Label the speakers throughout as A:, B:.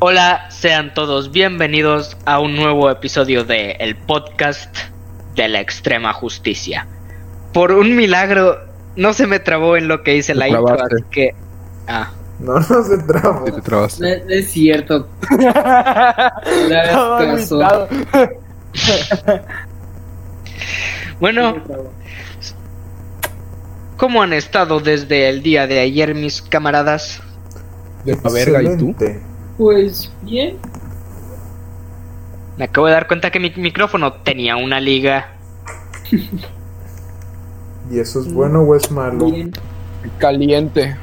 A: Hola, sean todos bienvenidos a un nuevo episodio de el podcast de la extrema justicia. Por un milagro no se me trabó en lo que hice la intro, así que ah,
B: No, no se traba.
C: Sí, te trabas.
D: No, no es cierto. No
A: bueno, ¿cómo han estado desde el día de ayer mis camaradas?
C: De la verga, ¿y tú?
D: Pues bien.
A: Me acabo de dar cuenta que mi micrófono tenía una liga.
B: ¿Y eso es bueno o es malo?
D: Bien.
C: Caliente.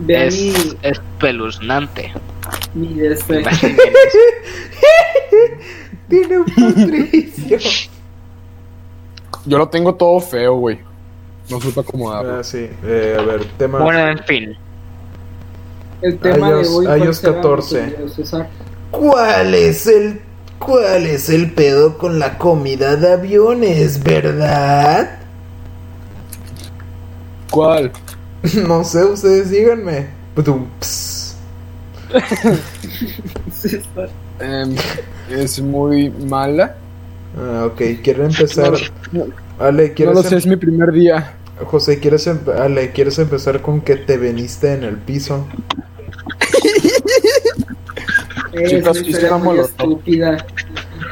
D: Vean
A: Es
D: mi,
A: espeluznante.
D: mi de.
B: Tiene un patricio.
C: Yo lo tengo todo feo, güey. No supe acomodarlo.
B: ah, sí. Eh, a ver, tema.
A: Bueno, en fin.
D: El tema
B: iOS-
D: de hoy. ¿cuál
B: iOS
D: será,
B: 14.
D: mi querido César?
B: ¿Cuál es el cuál es el pedo con la comida de aviones, verdad?
C: ¿Cuál?
B: No sé, ustedes díganme.
C: Em, es muy mala.
B: Ah, ok, quieren empezar.
C: No,
B: Ale,
C: no
B: ¿quieres
C: lo sé,
B: em-
C: es mi primer día.
B: José, ¿quieres em- Ale, ¿quieres empezar con que te veniste en el piso?
D: Es
C: Chicos,
D: estúpida.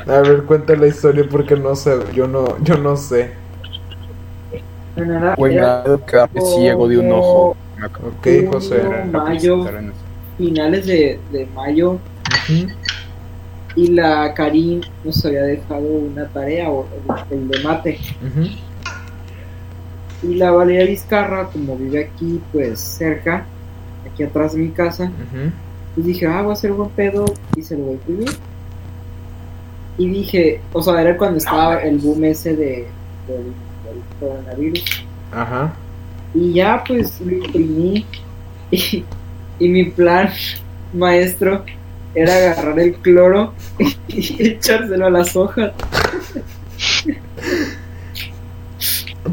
B: A ver, cuenta la historia porque no sé, yo no, yo no sé.
D: Bueno,
C: quedarme ciego de un ojo.
B: Ok, José.
D: mayo. finales de, de mayo y la Karin nos había dejado una tarea, o el, el de mate. Y la Valeria Vizcarra, como vive aquí, pues cerca, aquí atrás de mi casa,
B: Ujú.
D: Pues dije, ah, voy a hacer buen pedo y se lo voy a imprimir. Y dije, o sea, era cuando estaba el boom ese de, del, del coronavirus.
B: Ajá.
D: Y ya, pues lo imprimí. Y, y mi plan maestro era agarrar el cloro y echárselo a las hojas.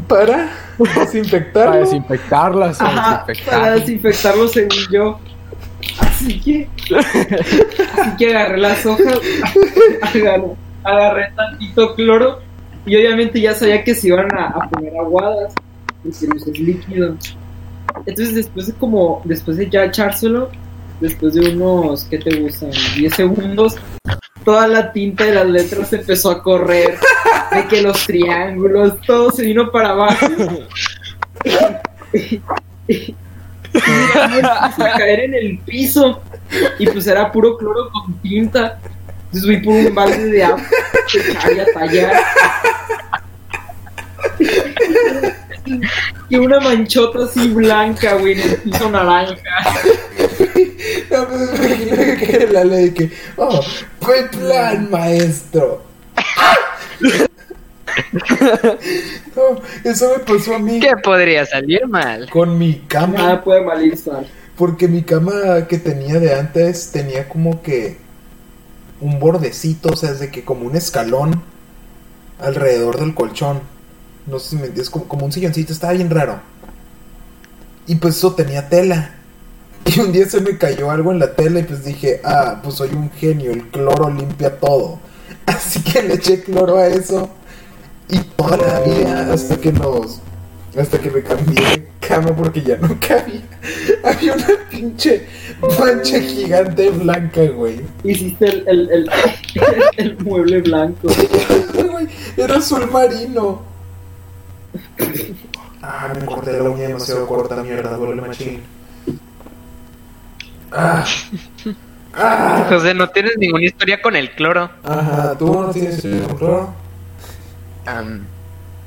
B: Para
C: Para
B: desinfectarlo.
C: desinfectarlas. Para
D: Ajá, para
C: desinfectar.
D: desinfectarlo según yo. Así que, así que agarré las hojas, agarré, agarré tantito cloro y obviamente ya sabía que se iban a, a poner aguadas porque pues, es líquido. Entonces después de como, después de ya echárselo, después de unos, ¿qué te gustan? 10 segundos, toda la tinta de las letras empezó a correr, de que los triángulos, todo se vino para abajo. a caer en el piso y pues era puro cloro con tinta. Entonces fui por un balde de agua que a tallar. Y una manchota así blanca, güey, en el piso naranja.
B: No, pues, me que la ley que. Oh, buen plan, maestro. No, eso me pasó a mí
A: ¿Qué podría salir mal?
B: con mi cama.
D: Nada puede malir sal.
B: Porque mi cama que tenía de antes tenía como que un bordecito, o sea, es de que como un escalón alrededor del colchón. No sé si me entiendes, como, como un silloncito, estaba bien raro. Y pues eso tenía tela. Y un día se me cayó algo en la tela y pues dije, ah, pues soy un genio, el cloro limpia todo. Así que le eché cloro a eso. Y toda la vida hasta que nos... Hasta que me cambié de cama porque ya no cabía. Había una pinche mancha gigante blanca, güey.
D: Hiciste el, el, el, el mueble blanco.
B: Güey, Era azul marino. Ah, me corté la uña demasiado corta, mierda, duele machín. Ah. Ah.
A: José, no tienes ninguna historia con el cloro.
B: Ajá, tú no tienes cloro.
C: Am,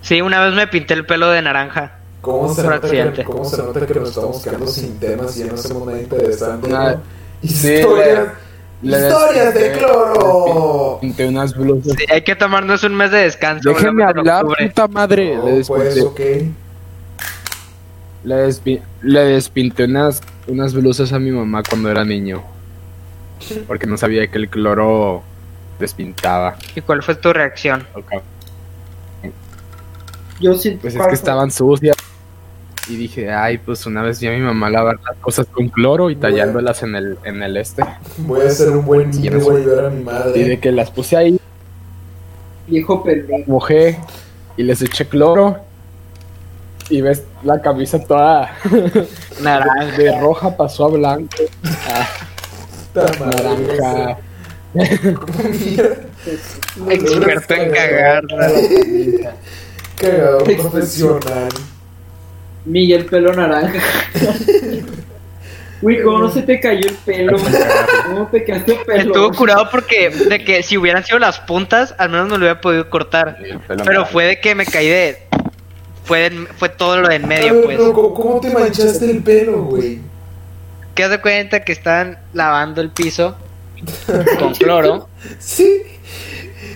A: Sí, una vez me pinté el pelo de naranja.
B: ¿Cómo se, nota que. ¿Cómo se nota que nos estamos quedando sin temas y ya no hacemos nada interesante?
C: Ah,
B: ¿no?
C: sí,
B: Historias, historias de cloro.
C: Pinté unas blusas.
A: Sí, hay que tomarnos un mes de descanso.
C: Déjenme hablar,
A: octubre.
C: puta madre.
B: No,
C: le,
B: pues,
C: despinté,
B: ok.
C: le, despi- le despinté unas, unas blusas a mi mamá cuando era niño. Porque no sabía que el cloro despintaba.
A: ¿Y cuál fue tu reacción?
C: Ok.
D: Yo siento
C: Pues es que estaban sucias. Y dije, ay, pues una vez vi a mi mamá lavar las cosas con cloro y tallándolas en el, en el este.
B: Voy a ser un buen niño, voy a ayudar a mi
C: Y
B: madre.
C: de que las puse ahí,
D: Viejo pendejo.
C: mojé y les eché cloro. Y ves la camisa toda
A: Naranja.
C: de roja pasó a blanco, naranja.
A: Experto en cagarla.
B: Cagado profesional.
D: Miguel pelo naranja. Uy, ¿cómo no se te cayó el pelo? ¿Cómo te cayó el pelo?
A: Estuvo curado porque de que si hubieran sido las puntas, al menos me lo hubiera podido cortar. Pero fue de que me caí de. Fue, de- fue todo lo de en medio,
B: ver,
A: pues.
B: pero ¿cómo, cómo te manchaste el pelo, güey?
A: Que haz de cuenta que estaban lavando el piso con cloro.
B: Sí.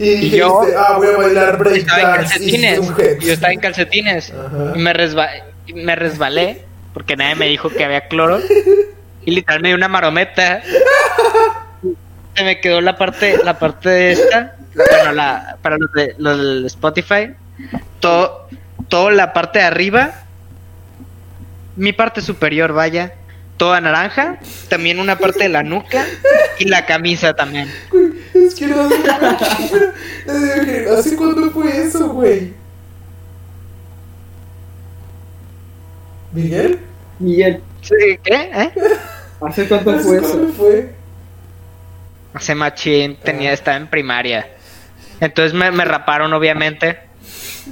B: Y,
A: Y yo-
B: dijiste, ah, voy a bailar
A: Estaba en
B: breakdance.
A: Yo estaba en calcetines.
B: Ajá.
A: Y me, resba- me resbalé porque nadie me dijo que había cloro. Y literal me dio una marometa. Se me quedó la parte, la parte de esta. Bueno, la, para los de los del Spotify. Todo, toda la parte de arriba. Mi parte superior, vaya. Toda naranja. También una parte de la nuca. Y la camisa también.
B: Es que no ¿Hace cuánto fue eso, güey? ¿Miguel?
D: Miguel,
A: Sí, ¿Qué? ¿Eh?
D: ¿hace cuánto
B: ¿Hace
D: fue eso?
B: fue?
A: Hace machín, tenía, estaba en primaria. Entonces me, me raparon, obviamente.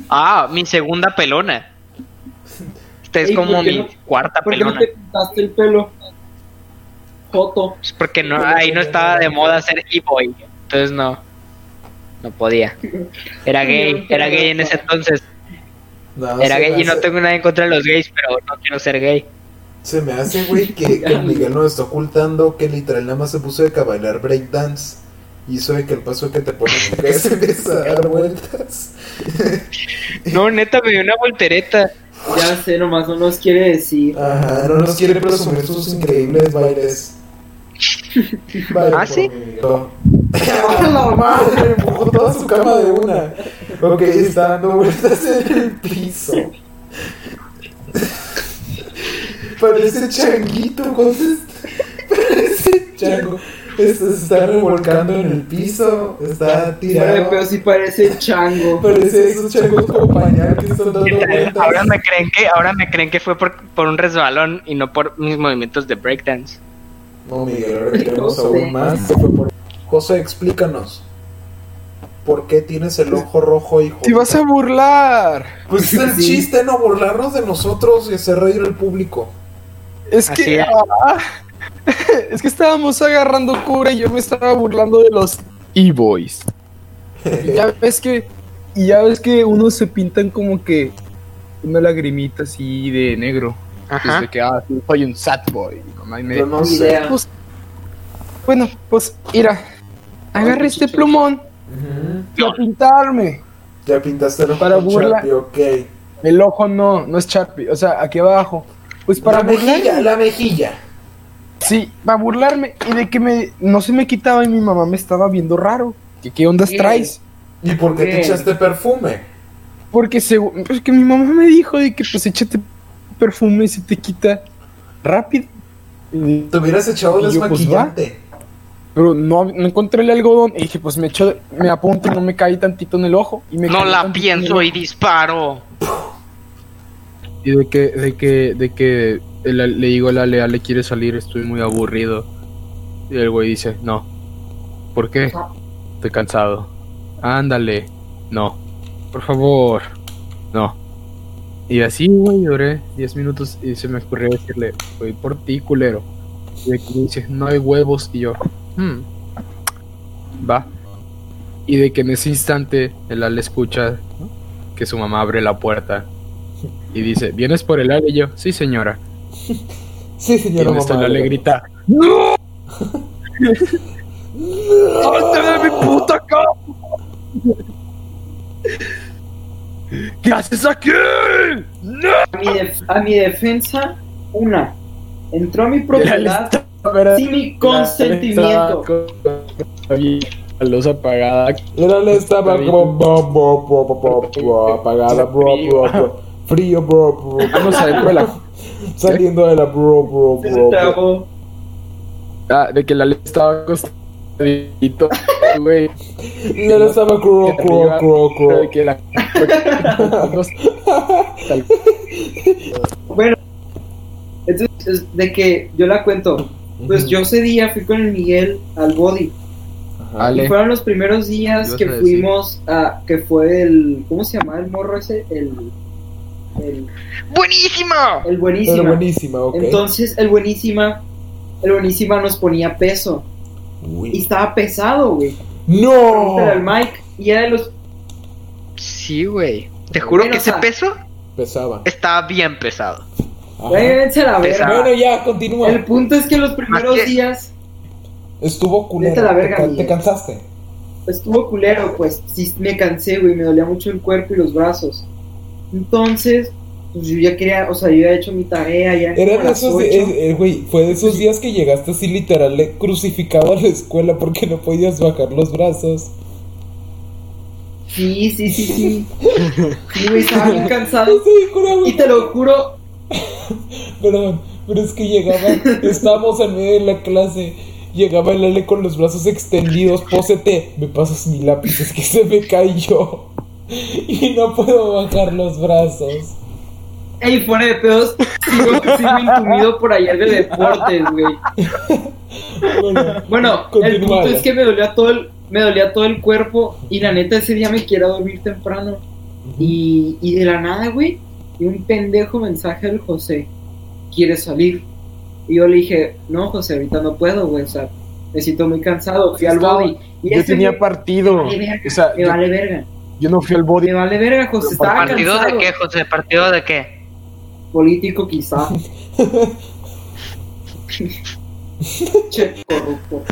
A: Ah, mi segunda pelona. Esta es
D: Ey,
A: como
D: ¿por qué
A: mi
D: no-
A: cuarta
D: ¿Por qué no
A: pelona.
D: te pintaste el pelo? Joto.
A: Es porque no, ahí no estaba de moda ser e-boy. Entonces no. No podía. Era gay, era gay en ese entonces.
B: No,
A: Era gay y no tengo nada en contra de los gays, pero no quiero ser gay.
B: Se me hace, güey, que, que Miguel nos está ocultando que literal nada más se puso de que a bailar breakdance. Y eso de que el paso que te pones se empieza a dar vueltas.
A: No, neta, me dio una voltereta.
D: Ya sé, nomás no nos quiere decir.
B: Ajá, no nos quiere presumir sus increíbles bailes. Vaya
A: ¿Ah, sí?
B: mí. No. ¡A la madre! Empujó toda su cama de una. Ok, está dando vueltas en el piso. Parece changuito, cosas. Parece chango. Se se está revolcando en el piso. Está
D: Pero,
B: tirado.
D: pero sí parece chango.
B: Parece esos changos con pañal que están dando vueltas.
A: Ahora me creen que, ahora me creen que fue por, por un resbalón y no por mis movimientos de breakdance.
B: No, Miguel, aún más. José, explícanos. ¿Por qué tienes el ojo rojo, hijo?
C: ¡Te vas a burlar!
B: Pues es el
D: Sí.
B: chiste, ¿no? Burlarnos de nosotros y hacer reír al público.
C: Es
A: Así
C: que.
A: es.
C: ah, es que estábamos agarrando cura y yo me estaba burlando de los e-boys. Ya ves que. Y ya ves que unos se pintan como que. Una lagrimita así de negro.
A: Ajá.
C: Desde que, ah, sí, soy un sad boy. Mamá y me-
B: no
D: idea.
C: Pues, bueno, pues, mira. Agarra este plumón y a pintarme.
B: Ya pintaste el ojo
C: Para burla.
B: Sharpie, ok.
C: El ojo no, no es Sharpie. O sea, aquí abajo. Pues para
B: la
C: burlarme.
B: mejilla, la mejilla.
C: Sí, para burlarme. Y de que me no se me quitaba y mi mamá me estaba viendo raro. ¿Qué, qué ondas
D: ¿Qué?
C: traes?
B: ¿Y por qué te
D: Bien.
B: echaste perfume?
C: Porque según. Pues que mi mamá me dijo de que pues échate perfume y se te quita rápido.
B: Te hubieras echado
C: Y yo, pues,
B: desmaquillante.
C: pero no, no encontré el algodón. Y dije, pues me echo, me apunto y no me cae tantito en el ojo. Y me
A: No la pienso y disparo.
C: Y de que, de que, de que el- le digo a la Lea, le quiere salir, estoy muy aburrido. Y el güey dice, no. ¿Por qué? Estoy cansado. Ándale. No. Por favor. No. Y así, güey, lloré 10 minutos y se me ocurrió decirle, voy por ti, culero. Y de que dice, no hay huevos. Y yo, hmm. Va. Y de que en ese instante el Ale escucha ¿no? que su mamá abre la puerta y dice, ¿vienes por el Ale? Y yo, sí, señora.
B: Sí,
C: Y
B: señora
C: en esto el
B: mamá.
C: Ale grita, ¡No! ¡Salte de mi puta casa! ¿Qué haces aquí? ¡No!
D: A mi, def- a mi defensa, una. Entró a mi propiedad
C: ¿verdad?
D: sin mi consentimiento.
C: La luz apagada.
B: Era la estaba como bo, bo, bo, bo, bo, bo, apagada, bro, bro, bro.
E: Frío, bro, bro.
C: Vamos adentro de la.
E: Saliendo de la bro, bro, bro. bro.
C: Ah, de que la ley estaba acostadito, güey.
E: Ya no estaba cro,
C: Que
E: cro,
C: arriba,
E: cro, cro.
C: De que la. Tal-
D: Bueno, entonces, de que yo la cuento. Pues yo ese día fui con el Miguel al body.
E: Ajá.
D: Y fueron los primeros días que fuimos a. que fue el. ¿Cómo se llama el morro ese? El. El,
A: ¡Buenísimo!
D: el buenísima.
E: Pero buenísima, ok.
D: Entonces, el buenísima. El buenísima nos ponía peso. Y estaba pesado, güey.
E: ¡No!
D: Era el Mike. Y era de los.
A: Sí, güey. Te juro
D: Bueno,
A: que
D: o
A: ese
D: sea-
A: peso
E: Pesaba.
A: estaba bien pesado.
D: Váyanse la verga.
E: Bueno, ya, continúa.
D: El punto es que los primeros
A: que-
D: días
E: Estuvo culero.
D: La verga,
E: te, te cansaste.
D: estuvo culero, pues sí me cansé, güey, me dolía mucho el cuerpo y los brazos. Entonces, pues yo ya quería, o sea, yo ya he hecho mi tarea, ya
E: Era de esos, eh, eh, güey, fue de esos días que llegaste así literal crucificado a la escuela porque no podías bajar los brazos.
D: Sí, sí, sí, sí. Sí, güey, estaba bien cansado. Y te lo juro,
E: Perdón, pero es que llegaba, estábamos en medio de la clase, llegaba el Ale con los brazos extendidos, pósete, me pasas mi lápiz, es que se me cayó y no puedo bajar los brazos.
D: Ey, fuera de pedos, sigo, sigo intumido por ayer de deportes, güey.
E: Bueno,
D: Bueno, el punto es que me dolía todo el, me dolía todo el cuerpo y la neta ese día me quiero dormir temprano. Y, y de la nada, güey, y un pendejo mensaje del José, ¿quieres salir? Y yo le dije, no, José, ahorita no puedo, güey, o sea, me siento muy cansado, fui al body. Y
C: Yo tenía
D: güey,
C: partido.
D: me vale verga,
C: O sea,
D: me
C: yo,
D: vale verga,
C: yo no fui al body.
D: me vale verga, José, estaba
A: ¿Partido
D: cansado.
A: de qué, José? ¿Partido de qué?
D: Político quizá. che, corrupto.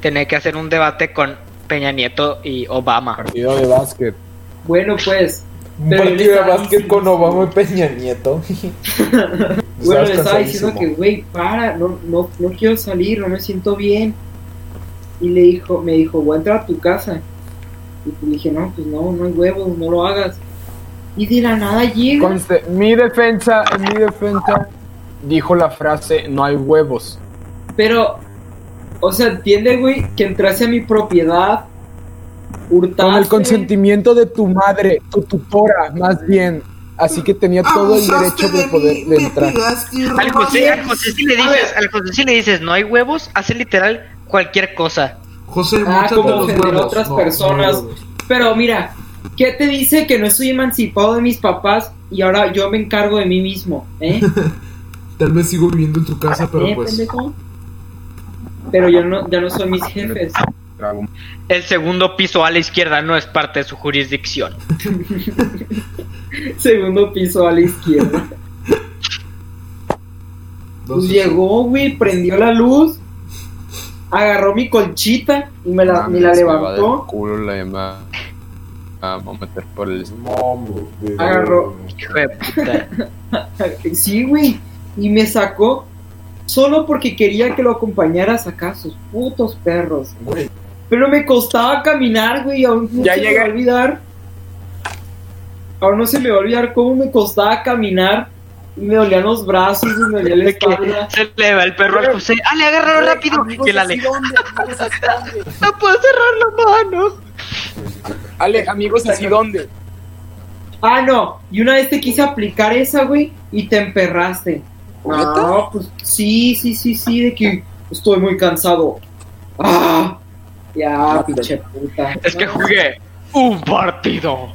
A: Tenía que hacer un debate con Peña Nieto y Obama.
C: Partido de básquet.
D: Bueno, pues,
E: Un partido de básquet con Obama y Peña Nieto.
D: Bueno, le estaba diciendo que, güey, para, no, no, no quiero salir, no me siento bien. Y le dijo, me dijo, voy a entrar a tu casa. Y dije, no, pues no, no hay huevos, no lo hagas. Y de la nada llega.
C: Conste, mi defensa, en mi defensa, dijo la frase, no hay huevos.
D: Pero, o sea, entiende, güey, que entrase a mi propiedad, hurtaste.
C: Con el consentimiento de tu madre, tu tutora, más bien. Así que tenía todo el derecho de poder de entrar.
A: Al José, al José si le dices, al José si le dices no hay huevos, hace literal cualquier cosa.
B: José,
D: Ah, como
B: los huevos.
D: otras
B: No,
D: personas. Pero mira, ¿qué te dice que no estoy emancipado de mis papás y ahora yo me encargo de mí mismo? ¿Eh?
B: Tal vez sigo viviendo en tu casa, pero
D: ¿Eh,
B: pues.
D: pendejo? Pero yo no, ya no soy mis jefes.
A: El segundo piso a la izquierda no es parte de su jurisdicción.
D: Segundo piso a la izquierda. Pues llegó, güey, prendió la luz, agarró mi colchita y me la, me la levantó.
C: culo la llama. Vamos a meter por el.
D: Agarró.
A: Hijo de puta.
D: Sí, güey. Y me sacó solo porque quería que lo acompañara a sacar sus putos perros.
B: Güey,
D: Pero me costaba caminar, güey. Aún no
C: Ya
D: se me
C: llegué.
D: va a olvidar. Aún no se me va a olvidar cómo me costaba caminar. Y me dolían los brazos y me dolía la
A: que
D: espalda.
A: se le va el perro al José. ¡Ale, agárralo rápido! Y el Ale. No puedo cerrar la mano.
C: Ale, amigos, ¿así dónde?
D: Ah, no. Y una vez te quise aplicar esa, güey, y te emperraste. No, pues sí, sí, sí, sí, de que estoy muy cansado. Ah, ya, pinche puta.
A: Es que jugué un partido.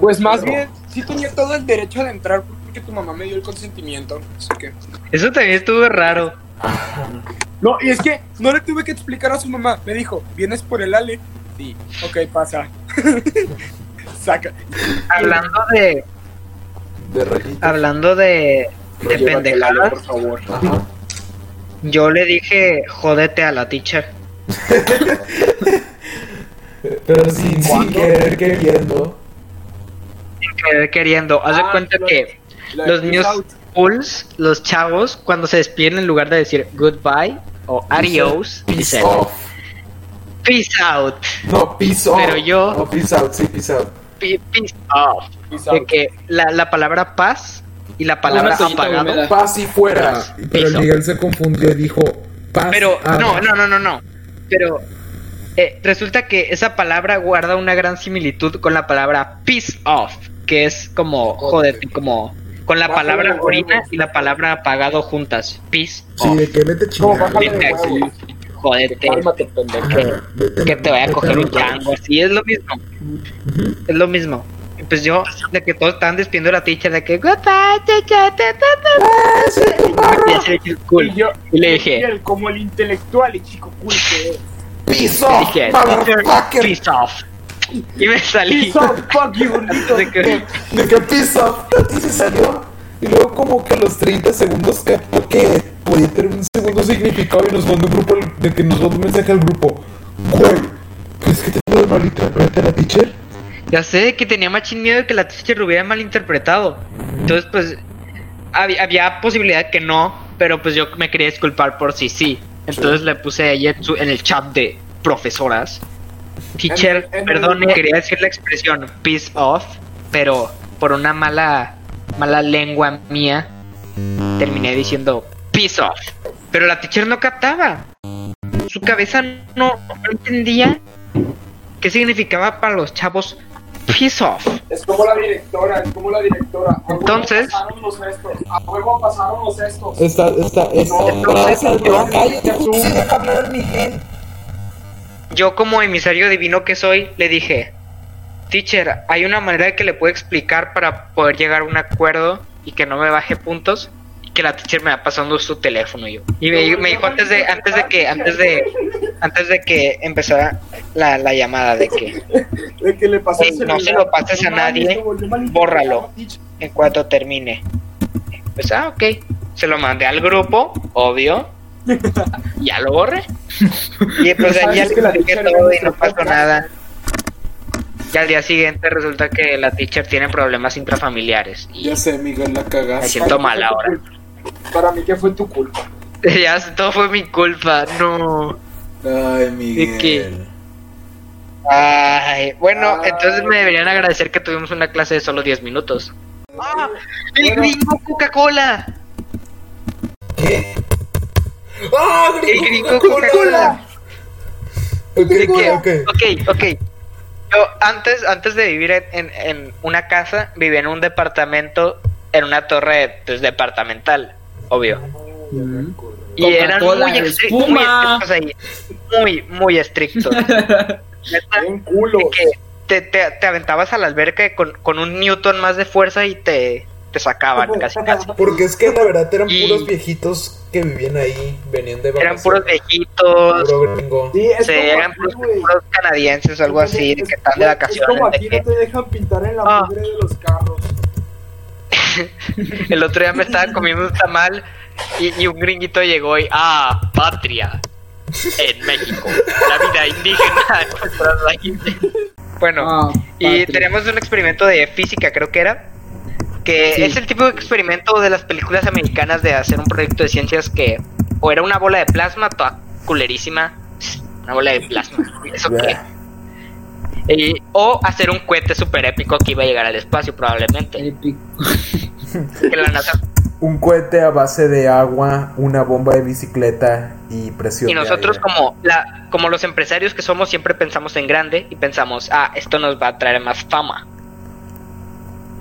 C: Pues más bien, sí tenía todo el derecho de entrar porque tu mamá me dio el consentimiento. Así que.
A: Eso también estuvo raro.
C: No, y es que no le tuve que explicar a su mamá. Me dijo, ¿vienes por el Ale? Sí, ok, pasa. Saca.
A: Hablando de.
B: de.
A: Hablando de. De pendejadas.
C: por favor.
B: Ajá.
A: Yo le dije, jódete a la teacher.
B: Pero sin, sin querer queriendo.
A: Que- Queriendo. Haz de
C: Ah,
A: cuenta que
C: La
A: los niños
C: Out.
A: cools, los chavos, cuando se despiden en lugar de decir goodbye o adios,
B: Peace
A: dicen
B: off.
A: Peace out.
B: No, peace off.
A: Pero yo-
B: No, peace out, sí, peace out.
A: peace off. De que la, la palabra paz y la palabra
D: toallita
A: apagado.
B: Paz y fuera. Pero
A: Piso.
B: Miguel se confundió y dijo paz.
A: Pero no, no, no, no, no. Pero eh, resulta que esa palabra guarda una gran similitud con la palabra peace off, que es como, joder, como con la
C: Bájale
A: palabra orina y la palabra apagado juntas. Peace
B: Sí,
A: off.
B: de que vete
C: No,
A: Jodete.
C: Cálmate, pendejo.
A: Que, que te vaya a coger un chango, así es lo mismo. Es lo mismo. Y Pues yo, de que todos estaban despidiendo a la teacher, de que goodbye, teacher, ta, ta, ta, ta". Y así, cool.
C: Y yo,
A: Y le dije,
C: como el intelectual y chico cool que es.
B: Piso,
A: dije,
B: motherfucker.
A: peace off. Y me salí.
C: So fuck you, gordito.
A: De que-
B: De que piso, y se salió. Y luego como que los 30 segundos captó que podía tener un segundo significado y nos mandó un grupo de que nos mandó un mensaje al grupo. Güey, ¿crees que te puedo malinterpretar a la teacher?
A: Ya sé que tenía machín miedo de que la teacher lo hubiera malinterpretado. Entonces, pues, había, había posibilidad que no, pero pues yo me quería disculpar por si sí. Entonces le puse ahí en, su- en el chat de profesoras. Teacher,
C: En en el-
A: quería decir la expresión peace off, pero por una mala, mala lengua mía, terminé diciendo off. Pero la teacher no captaba. Su cabeza no, no entendía qué significaba para los chavos peace off.
C: Es como la directora, es como la directora. A huevo
A: Entonces-
C: pasaron los estos. A huevo pasaron los estos.
B: Está, está, está.
A: Entonces, yo-
B: cállate.
A: Yo como emisario divino que soy, le dije, teacher, ¿hay una manera de que le pueda explicar para poder llegar a un acuerdo y que no me baje puntos? Que la teacher me va pasando su teléfono yo. Y me, me dijo antes de, antes de que, antes de, antes de que empezara la, la llamada de que
C: De que le pasé
A: Sí, no se lo pases a nadie, bórralo. en cuanto termine. Pues ah, ok. Se lo mandé al grupo, obvio. Ya lo borré. Y pues ya
C: ¿Sabes
A: le
C: teacher
A: todo y no pasó nada. Y al día siguiente resulta que la teacher tiene problemas intrafamiliares. Y
B: Ya sé, Miguel, la
A: me
B: cagaste.
A: siento mal ahora.
C: Para mí que fue tu culpa.
A: ya, todo fue mi culpa. No.
B: Ay,
A: ¿De qué? Ay, bueno,
C: Ay.
A: entonces me deberían agradecer que tuvimos una clase de solo 10 minutos. ¡Ah! ¡El
C: Bueno.
A: gringo Coca-Cola!
B: ¡Ah,
A: ¡El gringo Coca-Cola!
B: Ok,
A: De que-
B: ok.
A: ok, ok. Yo antes, antes de vivir en, en- en una casa, vivía en un departamento, en una torre pues, departamental, obvio. Y eran muy, estri- muy estrictos ahí. Muy, muy estrictos. De que te, te, te aventabas a la alberca con, con un newton más de fuerza y te, te sacaban casi casi.
B: Porque es que la verdad eran
A: Y-
B: puros viejitos que vivían ahí, venían de
A: Eran puros viejitos,
B: Puro.
C: Sí, es como
A: eran
C: aquí,
A: puros, canadienses o algo así, de que están de
C: Es
A: vacaciones.
C: como
A: de
C: aquí
A: que-
C: no te dejan pintar en la
A: Ah.
C: mugre de los carros.
A: El otro día me estaba comiendo un tamal y, y un gringuito llegó y ¡Ah! ¡Patria! En México. La vida indígena en nuestras raíces. Bueno,
D: Ah,
A: y tenemos un experimento de física, creo que era. Que
D: Sí.
A: es el tipo de experimento de las películas americanas de hacer un proyecto de ciencias que o era una bola de plasma toda culerísima. Una bola de plasma. ¿Eso qué? Y- o hacer un cohete super épico que iba a llegar al espacio probablemente.
D: Épico.
A: Que la NASA
B: Un cohete a base de agua, una bomba de bicicleta y presión.
A: Y
B: de
A: nosotros
B: aire.
A: como la, como los empresarios que somos siempre pensamos en grande y pensamos, ah, esto nos va a traer más fama.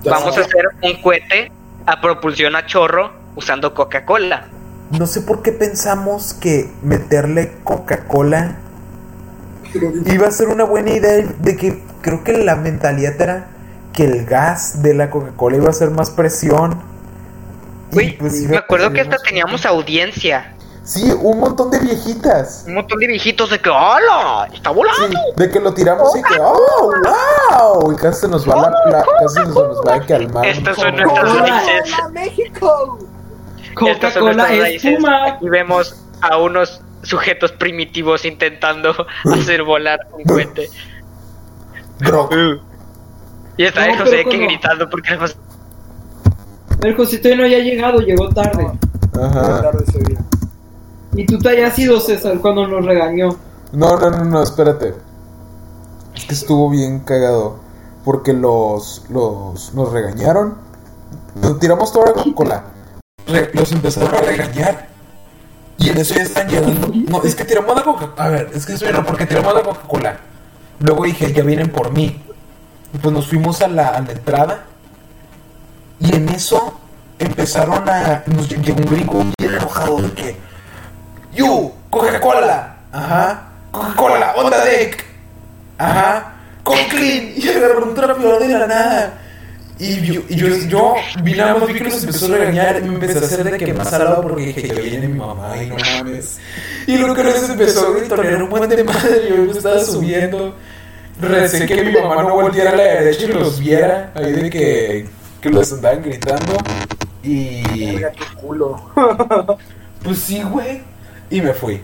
A: Vamos a hacer un cohete a propulsión a chorro usando Coca-Cola.
B: No sé por qué pensamos que meterle Coca-Cola iba a ser una buena idea de que creo que la mentalidad era que el gas de la Coca-Cola iba a ser más presión.
A: Uy,
B: pues,
A: me acuerdo que hasta teníamos audiencia.
B: Sí, un montón de viejitas.
A: Un montón de viejitos de que, ¡hola! ¡Está volando!
B: Sí, de que lo tiramos y que ¡Oh, wow! Y casi se nos va la, la- casi se nos va a calmar.
A: Estas son nuestras raíces.
C: México!
A: Estas son
D: Coca-Cola
A: nuestras raíces.
D: espuma.
A: Aquí vemos a unos sujetos primitivos intentando hacer volar un cohete.
B: Grog.
A: Y está
D: No,
A: el José que gritando porque le pasa-
D: El Josito no ya ha llegado, llegó tarde.
B: Ajá.
C: Tarde ese día.
D: Y tú te hayas ido, César, cuando nos regañó.
B: No, no, no, no, espérate. Es que estuvo bien cagado.
E: porque los, los, nos regañaron. Nos tiramos toda la Coca-Cola. Los empezaron a regañar. Y en eso ya están llegando. No, es que tiramos la Coca-Cola. A ver, es que espera, porque tiramos la Coca-Cola. Luego dije, ya vienen por mí. Pues nos fuimos a la, a la entrada. Y en eso empezaron a. Nos lle- llegó un gringo bien enojado de que. ¡You! ¡Coca-Cola! Ajá. ¡Coca-Cola! ¡Onda deck! Ajá. ¡Con clean! Y agarró un trapeador de la nada. Y yo, y yo, yo vi que nos empezó a regañar y me empecé a hacer de que más al lado porque dije, ya viene mi mamá y no mames. Y luego que nos empezó a gritonear un buen de madre, yo me estaba subiendo. Recé que mi mamá no volteara a la derecha y los viera ahí de que, que los andaban gritando. Y
F: qué culo.
E: pues sí, güey. Y me fui.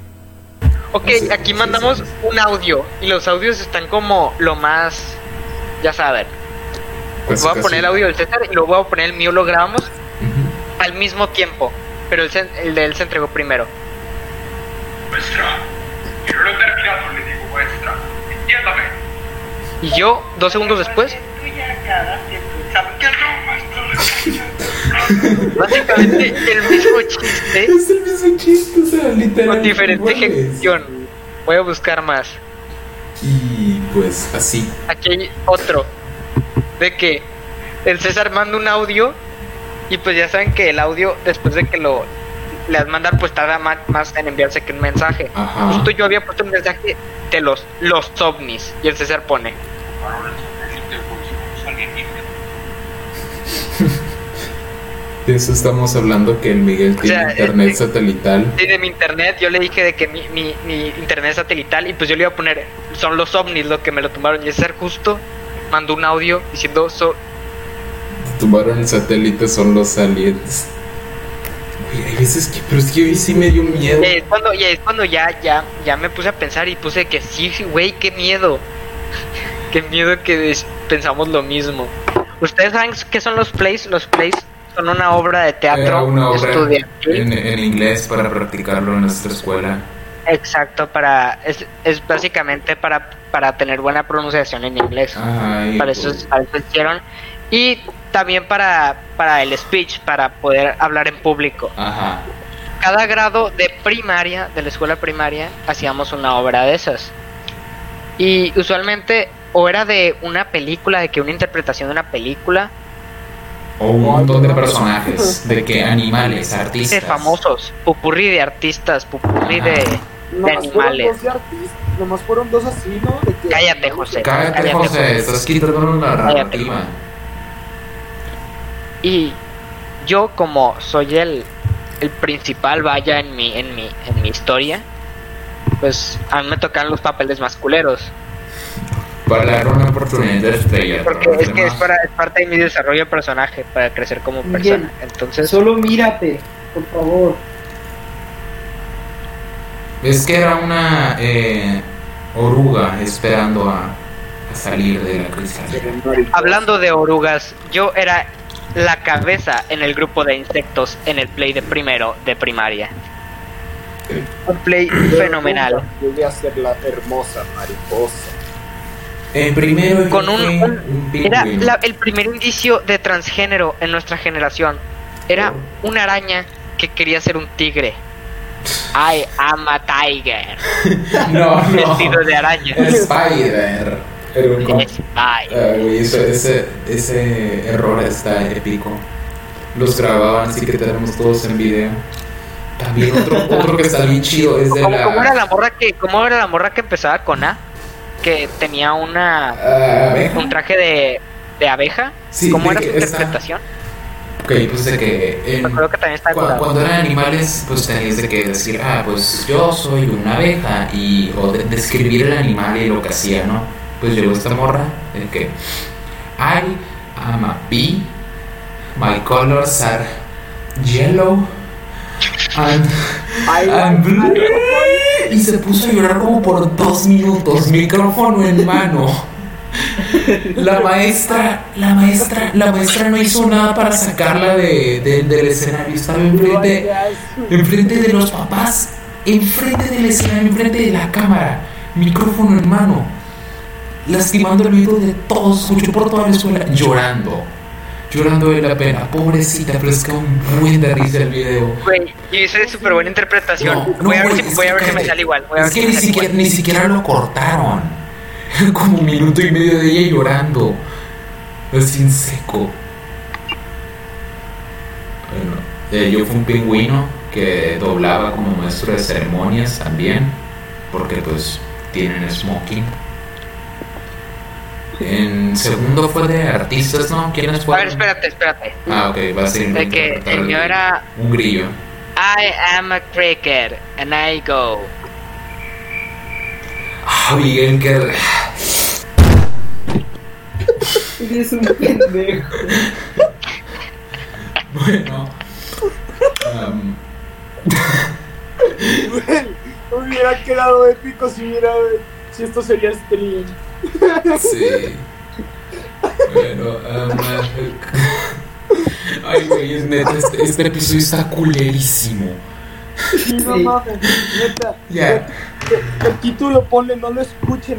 A: Ok, aquí mandamos un audio y los audios están como lo más, ya saben.
E: Pues
A: voy a poner el audio del César y luego voy a poner el mío, lo grabamos al mismo tiempo, pero el, se- el de él se entregó primero.
G: Maestra, yo no lo he terminado, le digo, maestra. Entiéndame.
A: Y yo, dos segundos después, básicamente el mismo chiste
E: Es el mismo chiste, o sea, literal.
A: con diferente
E: iguales.
A: ejecución. Voy a buscar más.
E: Y pues así.
A: Aquí hay otro. De que el César manda un audio y pues ya saben que el audio después de que lo le has mandar pues tarda más en enviarse que un mensaje.
E: Ajá.
A: Justo yo había puesto un mensaje de los los ovnis y el César pone.
E: De eso estamos hablando que el Miguel
A: O
E: tiene
A: sea,
E: internet
A: este-
E: satelital.
A: Sí, de mi internet, yo le dije de que mi, mi, mi internet satelital y pues yo le iba a poner, son los ovnis lo que me lo tomaron. Y el César justo mandó un audio diciendo, so,
E: Tumbaron el satélite, son los aliens. Güey, hay veces que, pero es que hoy sí me dio miedo.
A: y es cuando, y es cuando ya, ya, ya me puse a pensar y puse que sí, sí, güey, qué miedo. qué miedo que pensamos lo mismo. ¿Ustedes saben qué son los plays? Los plays son una obra de teatro
E: Era una obra
A: estudiantil.
E: en, en inglés para practicarlo en nuestra escuela.
A: Exacto, para es, es básicamente para, para tener buena pronunciación en inglés.
E: Ay,
A: para eso, para eso hicieron. Y también para, para el speech, para poder hablar en público.
E: Ajá.
A: Cada grado de primaria, de la escuela primaria, hacíamos una obra de esas. Y usualmente o era de una película, de que una interpretación de una película,
E: O un montón de personajes, de que animales, artistas.
A: de famosos, pupurri de artistas, pupurri
E: Ajá.
A: de, de
F: Nomás fueron
A: animales.
F: Nomás fueron dos así, ¿no? De que-
A: Cállate, José.
E: Cállate,
A: Cállate,
E: José, estás quitando la narrativa.
A: Y yo como soy el, el principal vaya en mi, en mi, en mi historia, pues a mí me tocan los papeles más culeros.
E: Para dar una oportunidad de estrella.
A: Porque es que es, para, es parte de mi desarrollo de personaje, para crecer como persona.
D: Bien.
A: Entonces,
D: Solo mírate, por favor.
E: Es que era una eh, oruga esperando a, a salir de la cristal.
A: hablando de orugas, yo era la cabeza en el grupo de insectos en el play de primero de primaria. Un play fenomenal.
F: Llegué a ser la hermosa mariposa.
E: En primero
A: Con un-
E: fui
A: un-
E: un
A: Era la- el primer indicio de transgénero en nuestra generación. Era una araña que quería ser un tigre. I am a tiger.
E: No, no.
A: Vestido de araña.
E: Spider. Com-
A: Spy.
E: Ah, güey, eso- ese, ese error está épico. Los grababan, así que tenemos todos en video. También otro, otro que está bien chido es de
A: ¿Cómo,
E: la.
A: cómo era la morra que cómo era la morra que empezaba con A? Que tenía una
E: abeja.
A: un traje de, de abeja.
E: Sí,
A: ¿Cómo
E: de
A: era su
E: esta-
A: interpretación?
E: Ok, pues de que. en-
A: que también estaba
E: Cu-
A: curado.
E: Cuando eran animales, pues tenías de que decir, ah, pues yo soy una abeja, y, o de- describir el animal y lo que hacía, ¿no? Pues llegó esta morra, de que, I am a bee, my colors are yellow and, and blue. Y se puso a llorar como por dos minutos, micrófono en mano. La maestra, la maestra, la maestra no hizo nada para sacarla de, de- del escenario. Estaba enfrente, enfrente de los papás, enfrente del escenario, enfrente de la cámara, micrófono en mano. Lastimando el oído de todos, escucho por toda la escuela, llorando. Llorando de la pena, pobrecita, pero es que un buen de risa el video.
A: Güey, yo hice súper buena interpretación.
E: No, no,
A: voy a ver, si,
E: es
A: voy a
E: que
A: ver si me sale igual. Voy a ver
E: Es
A: si
E: que
A: me
E: ni siquiera,
A: igual.
E: ni siquiera lo cortaron. Como un minuto y medio de ella llorando. Así en seco. Bueno, eh, yo fui un pingüino que doblaba como maestro de ceremonias también. Porque pues tienen smoking. En segundo fue de artistas, ¿no? ¿Quiénes
A: A
E: fueron?
A: ver, espérate, espérate.
E: Ah, ok, va a ser
A: De que el mío era
E: un grillo.
A: I am a cricket and I go.
E: Ah, Miguel, que
D: Eres un pendejo.
E: bueno.
F: Güey, hubiera quedado épico si hubiera. Si esto sería stream.
E: Sí. Bueno, am, ay, güey, es neta, este, este episodio está culerísimo.
F: Sí, no mames, neta.
E: Ya.
F: El, el título ponle, no lo escuchen,